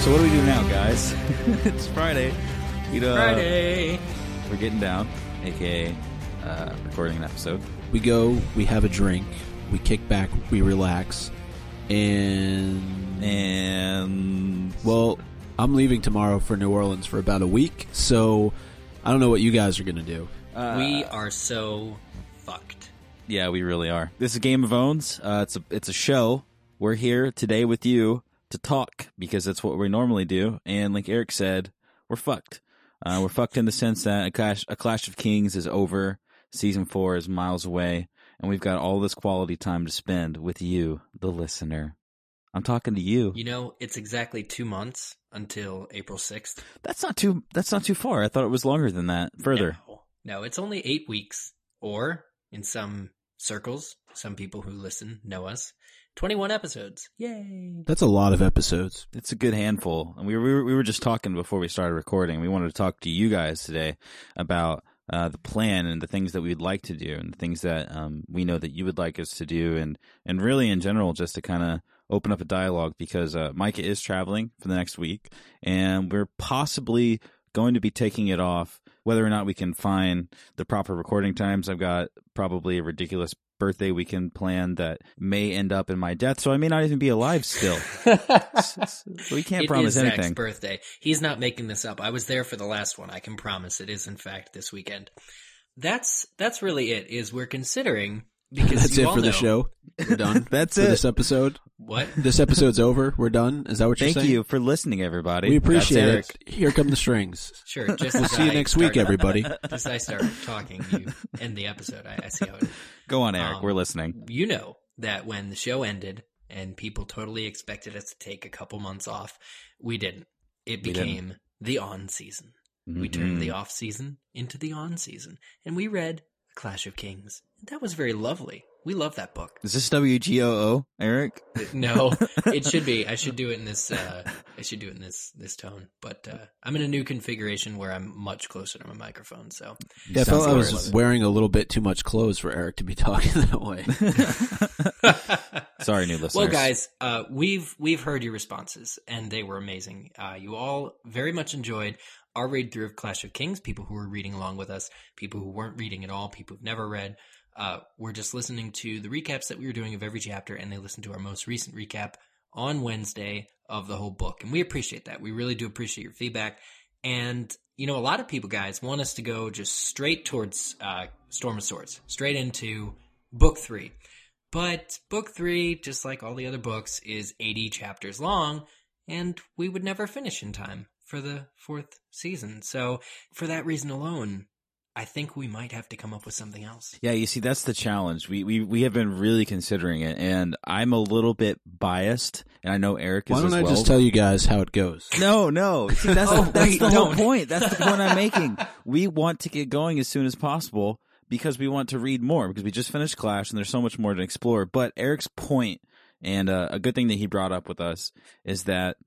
So what do we do now, guys? it's Friday. You know, Friday. we're getting down, aka uh, recording an episode. We go, we have a drink, we kick back, we relax, and And well, I'm leaving tomorrow for New Orleans for about a week, so I don't know what you guys are gonna do. uh, we are so fucked. yeah, we really are. This is Game of Owns. Uh, it's a it's a show. We're here today with you to talk because that's what we normally do. And like Eric said, we're fucked. Uh, we're fucked in the sense that a clash a Clash of Kings is over. Season four is miles away, and we've got all this quality time to spend with you, the listener. I'm talking to you. You know, it's exactly two months until April 6th. That's not too. That's not too far. I thought it was longer than that. Further. No, no, it's only eight weeks. Or, in some circles, some people who listen know us, 21 episodes. Yay. That's a lot of episodes. It's a good handful, and we were, we were just talking before we started recording. We wanted to talk to you guys today about uh, the plan and the things that we'd like to do, and the things that um, we know that you would like us to do, and and really in general, just to kind of open up a dialogue because uh, Micah is traveling for the next week, and we're possibly going to be taking it off. Whether or not we can find the proper recording times, I've got probably a ridiculous birthday weekend plan that may end up in my death, so I may not even be alive still. we can't It promise is Zach's anything. birthday. He's not making this up. I was there for the last one. I can promise it is in fact this weekend. That's that's really it. Is we're considering because That's you it all for the show. We're done. That's for it. this episode. What? This episode's over. We're done. Is that what you're saying? Thank saying? you for listening, everybody. We appreciate That's it. Here come the strings. Sure. Just We'll as see you I next week, everybody. As I start talking, you end the episode. I, I see how it is. Go on, Eric. Um, We're listening. You know that when the show ended and people totally expected us to take a couple months off, we didn't. It We didn't. became the on season. We turned the Mhm. off season into the on season, and we read A Clash of Kings. That was very lovely. We love that book. Is this WGOO, Eric? No, it should be. I should do it in this. Uh, I should do it in this this tone. But uh, I'm in a new configuration where I'm much closer to my microphone. So Yeah, I Sounds felt I was wearing a little bit too much clothes for Eric to be talking that way. Sorry, new listeners. Well, guys, uh, we've we've heard your responses, and they were amazing. Uh, you all very much enjoyed our read through of Clash of Kings. People who were reading along with us, people who weren't reading at all, people who've never read. Uh, we're just listening to the recaps that we were doing of every chapter, and they listened to our most recent recap on Wednesday of the whole book, and we appreciate that. We really do appreciate your feedback. And you know, a lot of people, guys, want us to go just straight towards uh, Storm of Swords, straight into book three. But book three, just like all the other books, is 80 chapters long, and we would never finish in time for the fourth season. So, for that reason alone, I think we might have to come up with something else. Yeah, you see, that's the challenge. We we we have been really considering it, and I'm a little bit biased, and I know Eric is Why don't as I well. just tell you guys how it goes? No, no. See, that's Oh, the, that's wait, the whole point. That's the point I'm making. We want to get going as soon as possible because we want to read more because we just finished Clash and there's so much more to explore. But Eric's point and uh, a good thing that he brought up with us is that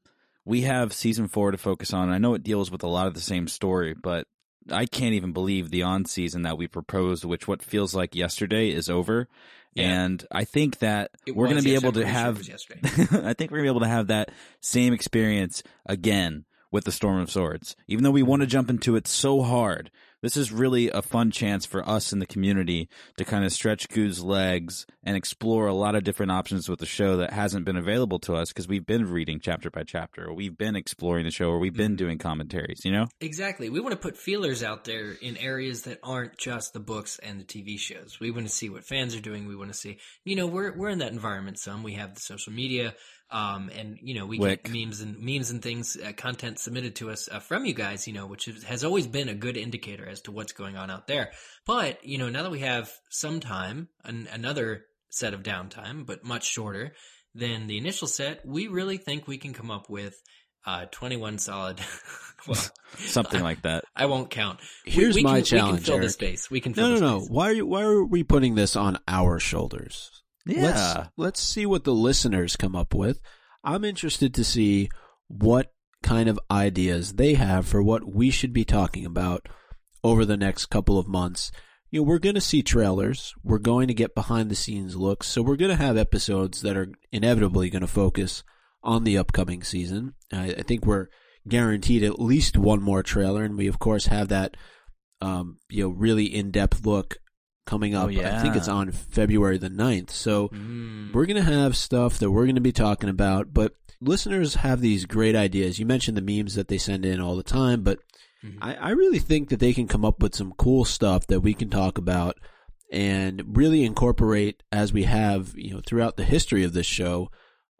we have season four to focus on. I know it deals with a lot of the same story, but I can't even believe the on season that we proposed, which what feels like yesterday is over. Yeah. And I think that It we're going to be able to have. I think we're gonna be able to have that same experience again with the Storm of Swords. Even though we want to jump into it so hard, this is really a fun chance for us in the community to kind of stretch Goo's legs and explore a lot of different options with the show that hasn't been available to us because we've been reading chapter by chapter, or we've been exploring the show, or we've been mm-hmm. doing commentaries. You know? Exactly. We want to put feelers out there in areas that aren't just the books and the TV shows. We want to see what fans are doing. We want to see, you know, we're we're in that environment. Some we have the social media, um, and you know we Wick. get memes and memes and things, uh, content submitted to us uh, from you guys. You know, which is, has always been a good indicator as to what's going on out there. But you know, now that we have some time, an, another set of downtime, but much shorter than the initial set, we really think we can come up with uh, 21 solid. well, Something like that. I won't count. Here's we my can, challenge, We can fill the space. We can fill No, no, no. Why are you, why are we putting this on our shoulders? Yeah. Let's let's see what the listeners come up with. I'm interested to see what kind of ideas they have for what we should be talking about over the next couple of months. You know, we're going to see trailers. We're going to get behind the scenes looks. So we're going to have episodes that are inevitably going to focus on the upcoming season. I, I think we're guaranteed at least one more trailer, and we of course have that um, you know really in depth look coming up. Oh, yeah. I think it's on February the 9th. So Mm. we're going to have stuff that we're going to be talking about, but listeners have these great ideas. You mentioned the memes that they send in all the time, but Mhm. I, I really think that they can come up with some cool stuff that we can talk about and really incorporate as we have, you know, throughout the history of this show,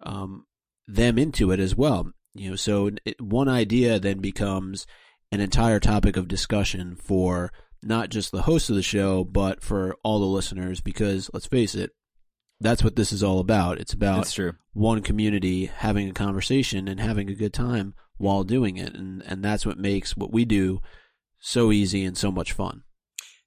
um, them into it as well. You know, so it, one idea then becomes an entire topic of discussion for not just the host of the show, but for all the listeners, because let's face it, that's what this is all about. It's about true. one community having a conversation and having a good time while doing it. And, and that's what makes what we do so easy and so much fun.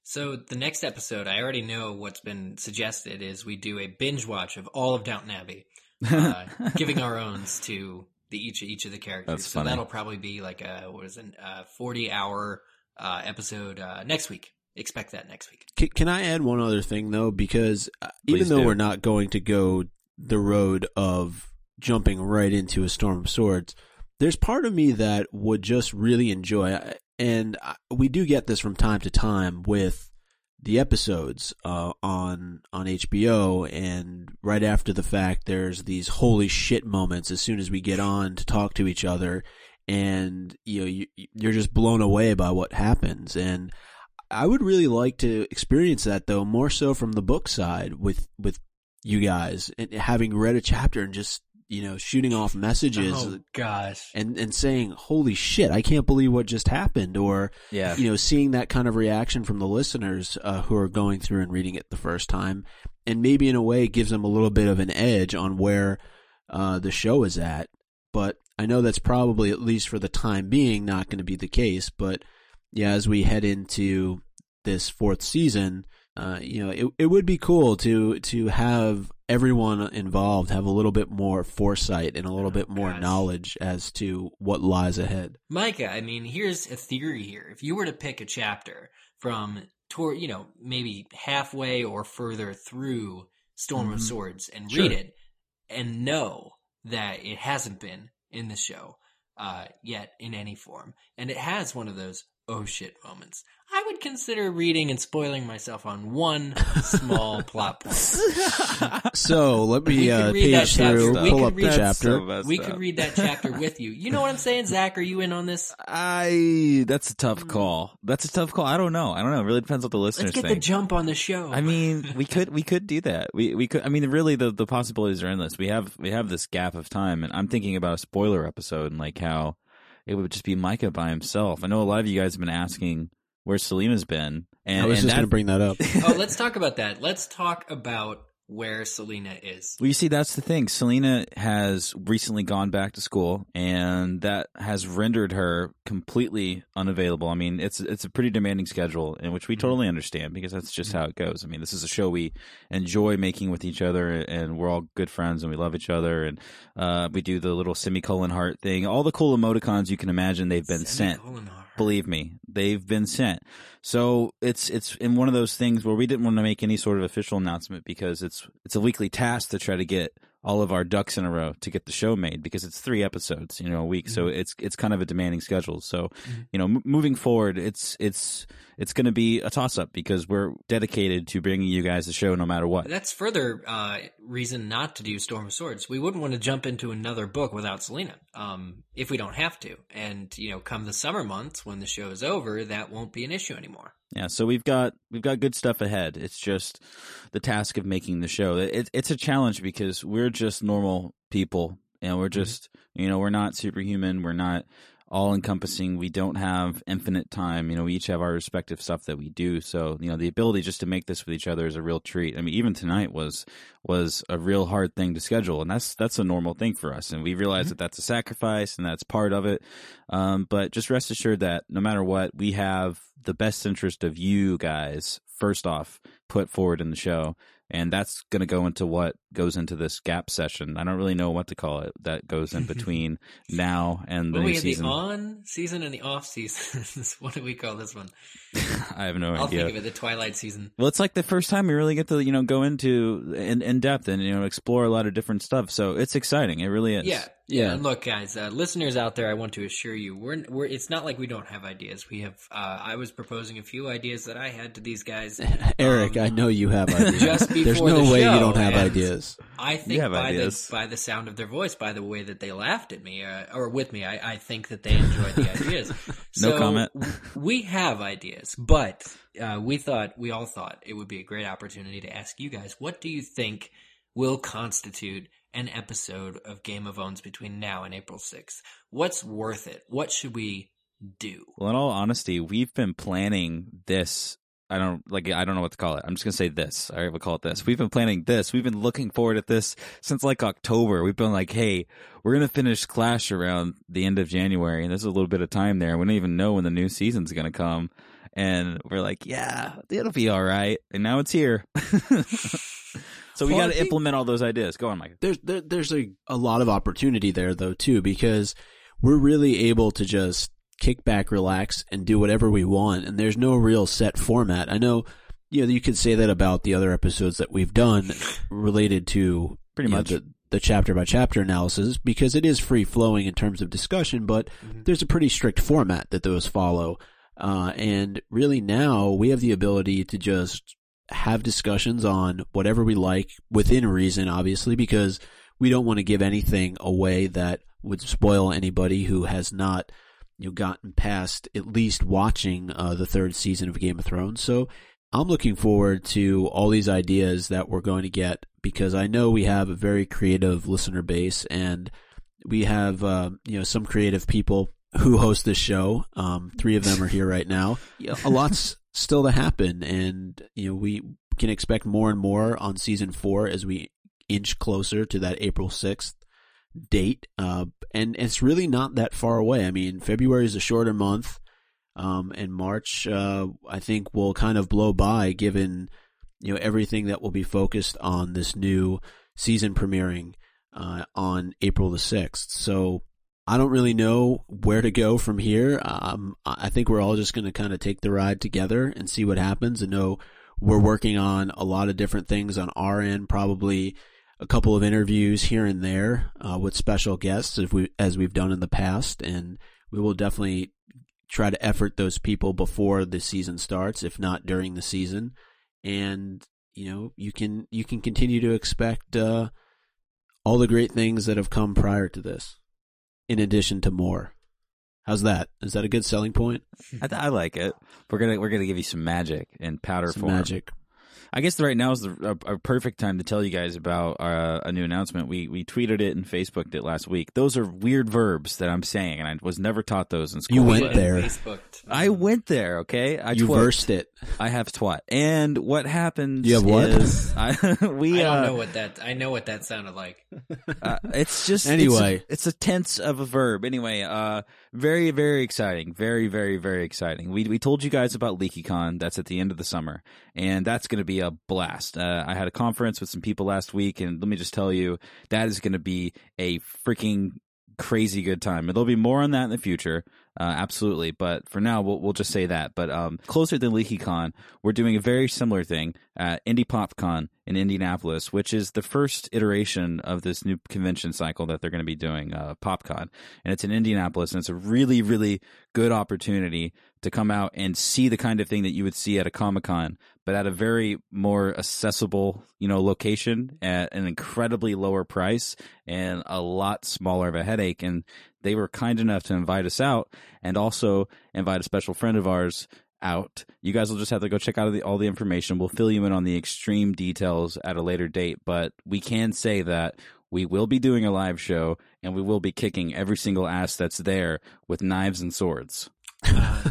So the next episode, I already know what's been suggested is we do a binge watch of all of Downton Abbey, uh, giving our owns to the each each of the characters. That's so funny. that'll probably be like a what is it, a forty hour uh, episode uh, next week. Expect that next week. Can, can I add one other thing though? Because uh, even though do. we're not going to go the road of jumping right into a storm of swords, there's part of me that would just really enjoy, and we do get this from time to time with the episodes uh, on on HBO, and right after the fact, there's these holy shit moments as soon as we get on to talk to each other, and you know you, you're just blown away by what happens, and I would really like to experience that though, more so from the book side with with you guys and having read a chapter and just you know shooting off messages Oh gosh. and and saying holy shit I can't believe what just happened or Yeah. you know seeing that kind of reaction from the listeners uh, who are going through and reading it the first time and maybe in a way it gives them a little bit of an edge on where uh, the show is at but I know that's probably at least for the time being not going to be the case but yeah as we head into this fourth season uh, you know it it would be cool to to have everyone involved have a little bit more foresight and a little Oh, bit more gosh. knowledge as to what lies ahead Micah, I mean, here's a theory here. If you were to pick a chapter from toward, you know, maybe halfway or further through Storm of Mhm. Swords and Sure. read it and know that it hasn't been in the show uh, yet in any form, and it has one of those oh shit moments, I would consider reading and spoiling myself on one small plot point. So let me uh, read that page chapter. through, We pull could up the read- chapter. We could read that chapter with you. You know what I'm saying, Zach? Are you in on this? I. That's a tough call. That's a tough call. I don't know. I don't know. It really depends what the listeners Let's get the jump on the show. I mean, we could we could do that. We we could. I mean, really, the the possibilities are endless. We have we have this gap of time, and I'm thinking about a spoiler episode and like how it would just be Micah by himself. I know a lot of you guys have been asking where Selena's been, and I was and just going to bring that up. oh, let's talk about that. Let's talk about where Selena is. Well, you see, that's the thing. Selena has recently gone back to school, and that has rendered her completely unavailable. I mean, it's it's a pretty demanding schedule, in which we totally understand because that's just how it goes. I mean, this is a show we enjoy making with each other, and we're all good friends, and we love each other, and uh, we do the little semicolon heart thing, all the cool emoticons you can imagine. They've been sent. Heart. Believe me, they've been sent. So it's it's in one of those things where we didn't want to make any sort of official announcement because it's it's a weekly task to try to get all of our ducks in a row to get the show made because it's three episodes, you know, a week. So it's it's kind of a demanding schedule. So you know, m- moving forward, it's it's it's going to be a toss up because we're dedicated to bringing you guys the show no matter what. That's further uh, reason not to do Storm of Swords. We wouldn't want to jump into another book without Selena, um, if we don't have to. And you know, come the summer months when the show is over, that won't be an issue anymore. Yeah, so we've got we've got good stuff ahead. It's just the task of making the show. It, it's a challenge because we're just normal people, and we're mm-hmm. just you know we're not superhuman. We're not all encompassing. We don't have infinite time. You know, we each have our respective stuff that we do. So you know, the ability just to make this with each other is a real treat. I mean, even tonight was was a real hard thing to schedule, and that's that's a normal thing for us. And we realize that that's a sacrifice, and that's part of it. Um, but just rest assured that no matter what, we have the best interest of you guys first off put forward in the show. And that's going to go into what goes into this gap session. I don't really know what to call it. That goes in between now and the Well, new we season. the on season and the off season. what do we call this one? I have no I'll idea. think of it. The Twilight season. Well, it's like the first time we really get to you know go into in, in depth and you know explore a lot of different stuff. So it's exciting. It really is. Yeah, Yeah. And look, guys, uh, listeners out there, I want to assure you, we're we're. It's not like we don't have ideas. We have. Uh, I was proposing a few ideas that I had to these guys. Eric, Um, I know you have ideas. just There's no the way you don't have ideas. I think have by ideas. the by the sound of their voice, by the way that they laughed at me uh, or with me, I, I think that they enjoyed the ideas. No comment. We have ideas, but uh, we thought we all thought it would be a great opportunity to ask you guys, what do you think will constitute an episode of Game of Owns between now and April sixth? What's worth it? What should we do? Well, in all honesty, we've been planning this. I don't like. I don't know what to call it. I'm just gonna say this. All right, we'll call it this. We've been planning this. We've been looking forward at this since like October. We've been like, hey, we're gonna finish Clash around the end of January, and there's a little bit of time there. We don't even know when the new season's gonna come, and we're like, yeah, it'll be all right. And now it's here. so we Well, got to implement all those ideas. Go on, Mike. There's there, there's a, a lot of opportunity there though too because we're really able to just kick back, relax, and do whatever we want, and there's no real set format. I know, you know, you could say that about the other episodes that we've done related to Pretty you know, much. the, the chapter by chapter analysis because it is free flowing in terms of discussion, but there's a pretty strict format that those follow. Uh, and really now we have the ability to just have discussions on whatever we like within reason, obviously, because we don't want to give anything away that would spoil anybody who has not, you know, gotten past at least watching uh, the third season of Game of Thrones. So I'm looking forward to all these ideas that we're going to get because I know we have a very creative listener base and we have uh, you know some creative people who host this show. Um, three of them are here right now. A lot's still to happen, and you know we can expect more and more on season four as we inch closer to that April sixth date. Uh, and it's really not that far away. I mean, February is a shorter month. Um, and March, uh, I think will kind of blow by given, you know, everything that will be focused on this new season premiering, uh, on April the 6th. So I don't really know where to go from here. Um, I think we're all just going to kind of take the ride together and see what happens and know we're working on a lot of different things on our end, probably a couple of interviews here and there, uh, with special guests as we, as we've done in the past. And we will definitely try to effort those people before the season starts, if not during the season. And you know, you can you can continue to expect uh, all the great things that have come prior to this, in addition to more. How's that? Is that a good selling point? I, I like it. We're gonna we're gonna give you some magic in powder Some form. magic. I guess right now is the, a, a perfect time to tell you guys about uh, a new announcement. We we tweeted it and Facebooked it last week. Those are weird verbs that I'm saying, and I was never taught those in school. You went there. Facebooked. I went there. Okay, I you twerked. versed it. I have twat. And what happens? You have what? is I, we I don't uh, know what that. I know what that sounded like. uh, it's just Anyway. it's a, it's a tense of a verb. Anyway, uh, very very exciting, very very very exciting. We we told you guys about LeakyCon. That's at the end of the summer, and that's going to be a blast. Uh, I had a conference with some people last week, and let me just tell you, that is going to be a freaking crazy good time. And There'll be more on that in the future, uh, absolutely. But for now, we'll we'll just say that. But um, closer than LeakyCon, we're doing a very similar thing at Indie PopCon in Indianapolis, which is the first iteration of this new convention cycle that they're going to be doing, uh, PopCon, and it's in Indianapolis, and it's a really really good opportunity to come out and see the kind of thing that you would see at a Comic Con, but at a very more accessible, you know, location at an incredibly lower price and a lot smaller of a headache. And they were kind enough to invite us out and also invite a special friend of ours out. You guys will just have to go check out the, all the information. We'll fill you in on the extreme details at a later date, but we can say that we will be doing a live show and we will be kicking every single ass that's there with knives and swords. Uh,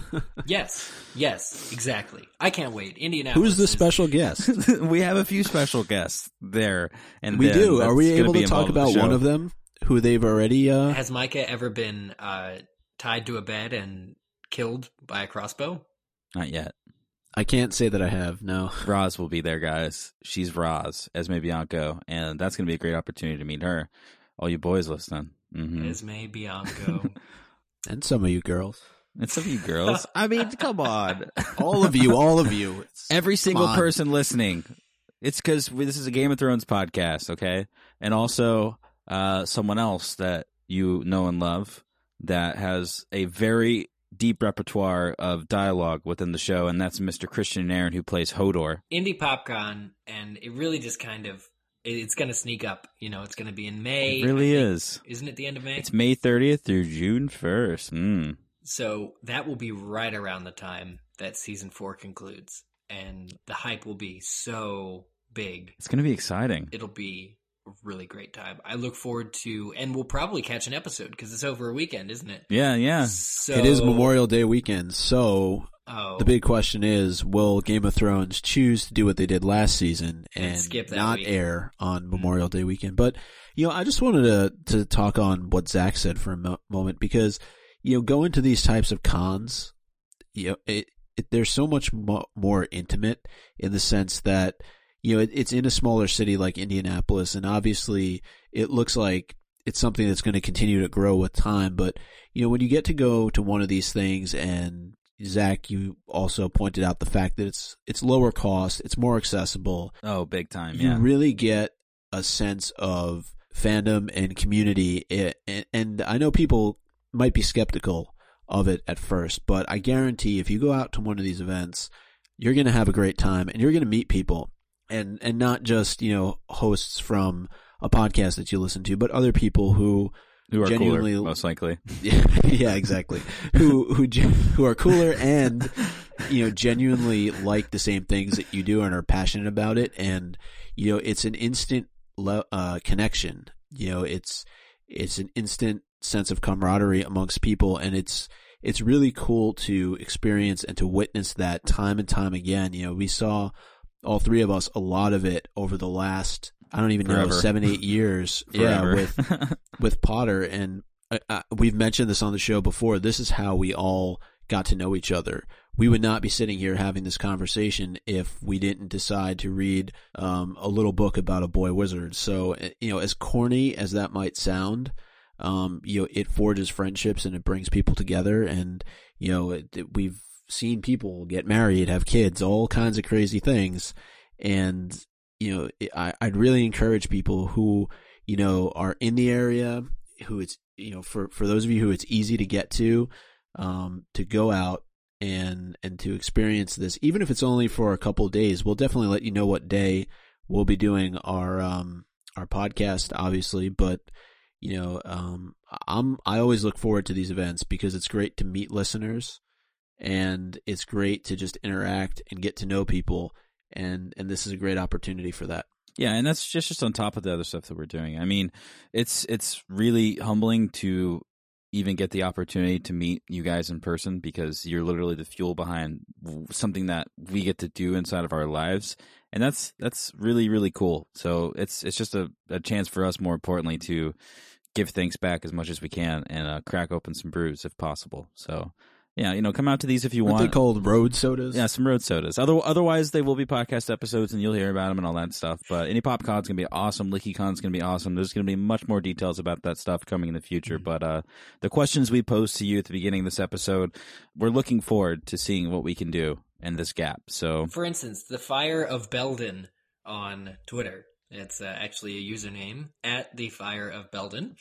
yes, yes, exactly. I can't wait. Indianapolis. Who's the is- special guest? we have a few special guests there, and we do. Are we able to talk about one of them who they've already? Uh, Has Micah ever been uh, tied to a bed and killed by a crossbow? Not yet. I can't say that I have. No. Roz will be there, guys. She's Roz, Esme Bianco, and that's going to be a great opportunity to meet her. All you boys listening. hmm Esme Bianco. And some of you girls. And some of you girls. I mean, come on. All of you, all of you. It's- Every single on. person listening. It's because this is a Game of Thrones podcast, okay? And also uh, someone else that you know and love that has a very deep repertoire of dialogue within the show, and that's Mr. Kristian Nairn, who plays Hodor. Indie PopCon, and it really just kind of it's going to sneak up. You know, it's going to be in May. It really think. is. Isn't it the end of May? It's May 30th through June 1st. Mm. So that will be right around the time that season four concludes, and the hype will be so big. It's going to be exciting. It'll be a really great time. I look forward to, and we'll probably catch an episode because it's over a weekend, isn't it? Yeah, yeah. So It is Memorial Day weekend, so Oh, the big question is: Will Game of Thrones choose to do what they did last season and, And skip that not week. air on mm-hmm. Memorial Day weekend? But you know, I just wanted to to talk on what Zach said for a mo- moment because you know, going to these types of cons, you know, it, it they're so much mo- more intimate in the sense that you know it, it's in a smaller city like Indianapolis, and obviously it looks like it's something that's going to continue to grow with time. But you know, when you get to go to one of these things, and Zach, you also pointed out the fact that it's it's lower cost, it's more accessible. Oh, big time. You Yeah. really get a sense of fandom and community, eh, and, and I know people might be skeptical of it at first, but I guarantee if you go out to one of these events, you're going to have a great time, and you're going to meet people, and and not just you know hosts from a podcast that you listen to, but other people who Who are genuinely- cooler, most likely. yeah, yeah, exactly. who who who are cooler and you know genuinely like the same things that you do and are passionate about it, and you know it's an instant le- uh, connection. You know, it's it's an instant sense of camaraderie amongst people, and it's it's really cool to experience and to witness that time and time again. You know, we saw all three of us a lot of it over the last I don't even know seven eight years. Yeah, with with Potter, and uh, uh, we've mentioned this on the show before. This is how we all got to know each other. We would not be sitting here having this conversation if we didn't decide to read um, a little book about a boy wizard. So, uh, you know, as corny as that might sound, um, you know, it forges friendships and it brings people together. And you know, it, it- we've seen people get married, have kids, all kinds of crazy things. And you know, it- I, I'd really encourage people who you know are in the area, who it's you know for for those of you who it's easy to get to, um, to go out and and to experience this, even if it's only for a couple days. We'll definitely let you know what day we'll be doing our um our podcast, obviously, but you know, um, I'm I always look forward to these events because it's great to meet listeners, and it's great to just interact and get to know people, and and this is a great opportunity for that. Yeah, and that's just just on top of the other stuff that we're doing. I mean, it's it's really humbling to even get the opportunity to meet you guys in person because you're literally the fuel behind something that we get to do inside of our lives, and that's that's really really cool. So it's it's just a, a chance for us, more importantly, to give thanks back as much as we can and uh, crack open some brews if possible. So yeah, you know, come out to these if you Aren't want. they called road sodas? Yeah, some road sodas. Other, otherwise, they will be podcast episodes, and you'll hear about them and all that stuff. But Indie PopCon's gonna be awesome. LeakyCon's gonna be awesome. There's gonna be much more details about that stuff coming in the future. But uh, the questions we posed to you at the beginning of this episode, we're looking forward to seeing what we can do in this gap. So For instance, the Fire of Belden on Twitter, it's uh, actually a username at the Fire of Belden,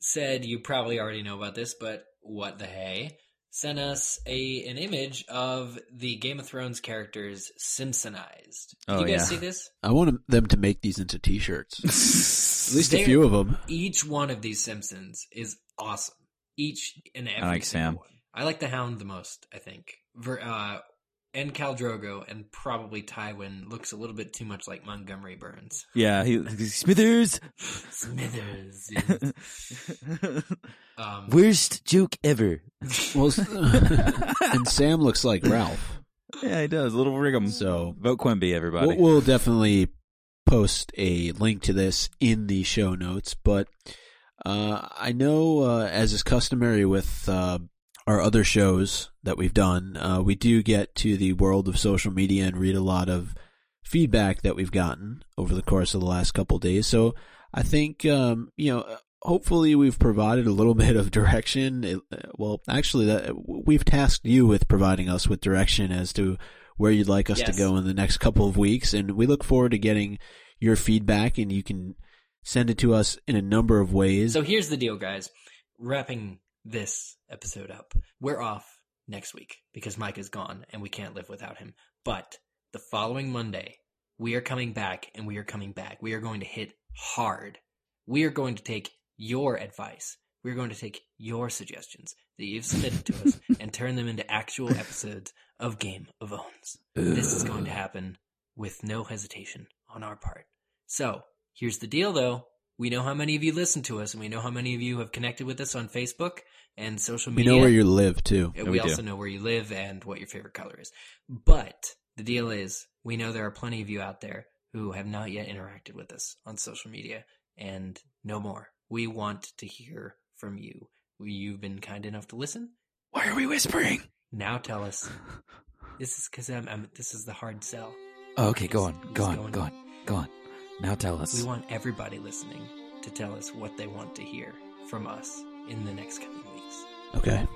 said you probably already know about this, but what the hey? Sent us a an image of the Game of Thrones characters Simpsonized. Did Oh, you guys yeah. see this? I want them to make these into T-shirts. At least a They're- few of them. Each one of these Simpsons is awesome. Each and every I like Sam. one. I like the Hound the most. I think. Ver, uh, and Khal Drogo and probably Tywin looks a little bit too much like Montgomery Burns. yeah, he, Smithers, Smithers. um, worst joke ever. Well, and Sam looks like Ralph. Yeah, he does. Little Wiggum. So vote Quimby, everybody. we'll, we'll definitely post a link to this in the show notes. But uh, I know, uh, as is customary with uh, our other shows that we've done, uh, we do get to the world of social media and read a lot of feedback that we've gotten over the course of the last couple of days. So I think, um, you know, hopefully we've provided a little bit of direction. It, well, actually, that we've tasked you with providing us with direction as to where you'd like us Yes. to go in the next couple of weeks, and we look forward to getting your feedback. And you can send it to us in a number of ways. So here's the deal, guys. Wrapping this episode up, we're off next week because Mike is gone and we can't live without him. But the following Monday, we are coming back and we are coming back. We are going to hit hard. We are going to take your advice. We're going to take your suggestions that you've submitted to us and turn them into actual episodes of Game of Owns. This is going to happen with no hesitation on our part. So, here's the deal though. We know how many of you listen to us and we know how many of you have connected with us on Facebook and social media. we know where you live too. And Yeah, we, we do. also know where you live and what your favorite color is. But the deal is, we know there are plenty of you out there who have not yet interacted with us on social media, and no more. We want to hear from you. You've been kind enough to listen. Why are we whispering? Now tell us. This is because I'm, I'm. This is the hard sell. Oh, okay, go on, Just go on, going- go on, go on. Now tell us. We want everybody listening to tell us what they want to hear from us in the next coming weeks. Okay.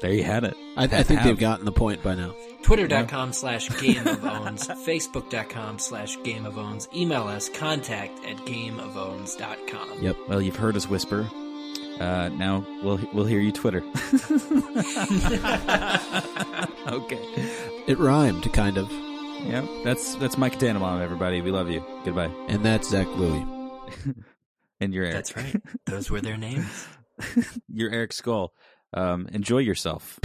there you had it. I, I think they've have. gotten the point by now. Twitter.com slash Game of Owns, Facebook.com slash Game of Owns, email us contact at gameofowns.com. Yep. Well, you've heard us whisper. Uh, now we'll we'll hear you Twitter. okay. It rhymed, kind of. Yeah, that's that's Mike Tannenbaum, everybody. We love you. Goodbye. And that's Zach Louie. And you're Eric. That's right. Those were their names. you're Eric Skull. Um, enjoy yourself.